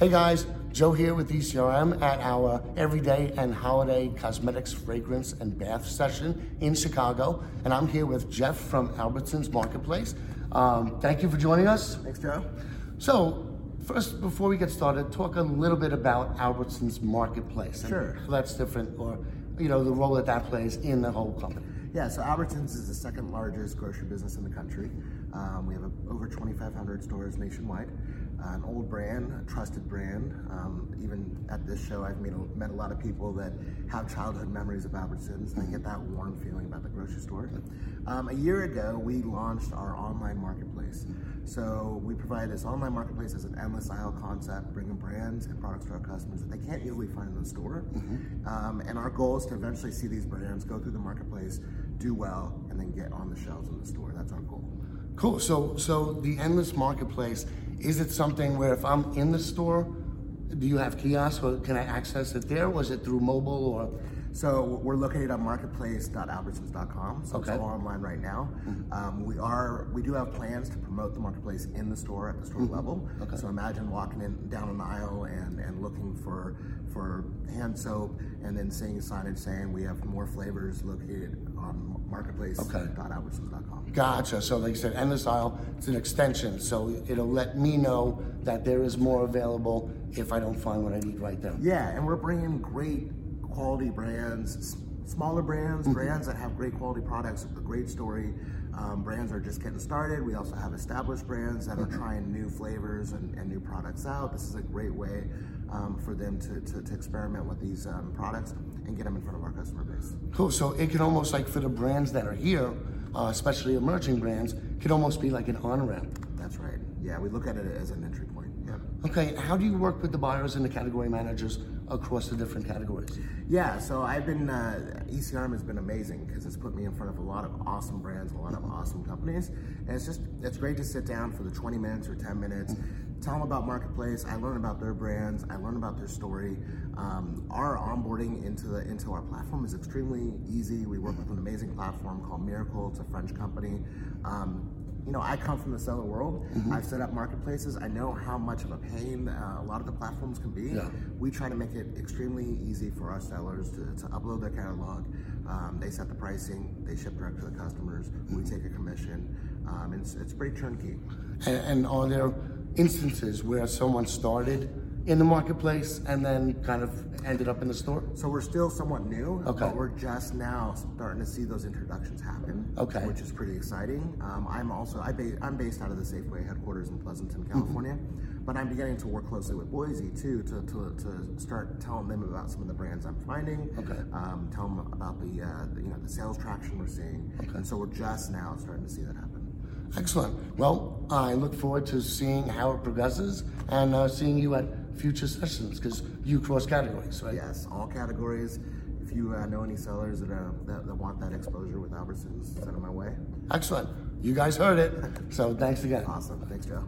Hey guys, Joe here with ECRM at our everyday and holiday cosmetics, fragrance, and bath session in Chicago. And I'm here with Jeff from Albertsons Marketplace. Um, thank you for joining us. Thanks, Joe. So, first, before we get started, talk a little bit about Albertsons Marketplace. and Sure. how that's different, or you know, the role that that plays in the whole company. Yeah, so Albertsons is the second largest grocery business in the country. Um, we have a, over 2,500 stores nationwide. An old brand, a trusted brand. Um, even at this show, I've made a, met a lot of people that have childhood memories of Albertsons. and They get that warm feeling about the grocery store. Um, a year ago, we launched our online marketplace. So we provide this online marketplace as an endless aisle concept, bringing brands and products to our customers that they can't easily find in the store. Um, and our goal is to eventually see these brands go through the marketplace, do well, and then get on the shelves in the store. That's our goal. Cool. So, so the endless marketplace is it something where if I'm in the store, do you have kiosks or can I access it there? Was it through mobile or? So we're located on marketplace.albertsons.com. So Okay. it's all online right now. Um, we are we do have plans to promote the marketplace in the store at the store level. Okay. So imagine walking in down an aisle and, and looking for for hand soap and then seeing a signage saying we have more flavors located on marketplace.albertsons.com. Gotcha. So, like you said, endless aisle. It's an extension, so it'll let me know that there is more available if I don't find what I need right there. Yeah, and we're bringing great quality brands, smaller brands, mm-hmm. brands that have great quality products, with a great story. Um, brands are just getting started. We also have established brands that are trying new flavors and, and new products out. This is a great way um, for them to, to, to experiment with these um, products and get them in front of our customer base. Cool. So it can almost like for the brands that are here, uh, especially emerging brands, can almost be like an on ramp. That's right. Yeah, we look at it as an entry point. Yeah. Okay. How do you work with the buyers and the category managers across the different categories? Yeah, so I've been, uh, ECRM has been amazing because it's put me in front of a lot of awesome brands, a lot of awesome companies. And it's just, it's great to sit down for the 20 minutes or 10 minutes, tell them about Marketplace. I learn about their brands, I learn about their story. Um, our onboarding into, the, into our platform is extremely easy. We work with an amazing platform called Mirakl, it's a French company. Um, you know, I come from the seller world. I've set up marketplaces. I know how much of a pain uh, a lot of the platforms can be. Yeah. We try to make it extremely easy for our sellers to, to upload their catalog. Um, they set the pricing, they ship direct to the customers. We take a commission, um, and it's, it's pretty turnkey. And, and are there instances where someone started in the marketplace and then kind of ended up in the store? So we're still somewhat new, Okay. but we're just now starting to see those introductions happen. Okay. which is pretty exciting. Um, I'm also I ba- I'm based out of the Safeway headquarters in Pleasanton, California, but I'm beginning to work closely with Boise too to, to, to start telling them about some of the brands I'm finding. Okay. Um, tell them about the, uh, the you know the sales traction we're seeing, Okay. and so we're just now starting to see that happen. Excellent. Well, I look forward to seeing how it progresses and uh, seeing you at future sessions because you cross categories, right? Yes, all categories. If you uh, know any sellers that, are, that that want that exposure with Albertsons, send them my way. Excellent. You guys heard it. So thanks again. Awesome. Thanks, Joe.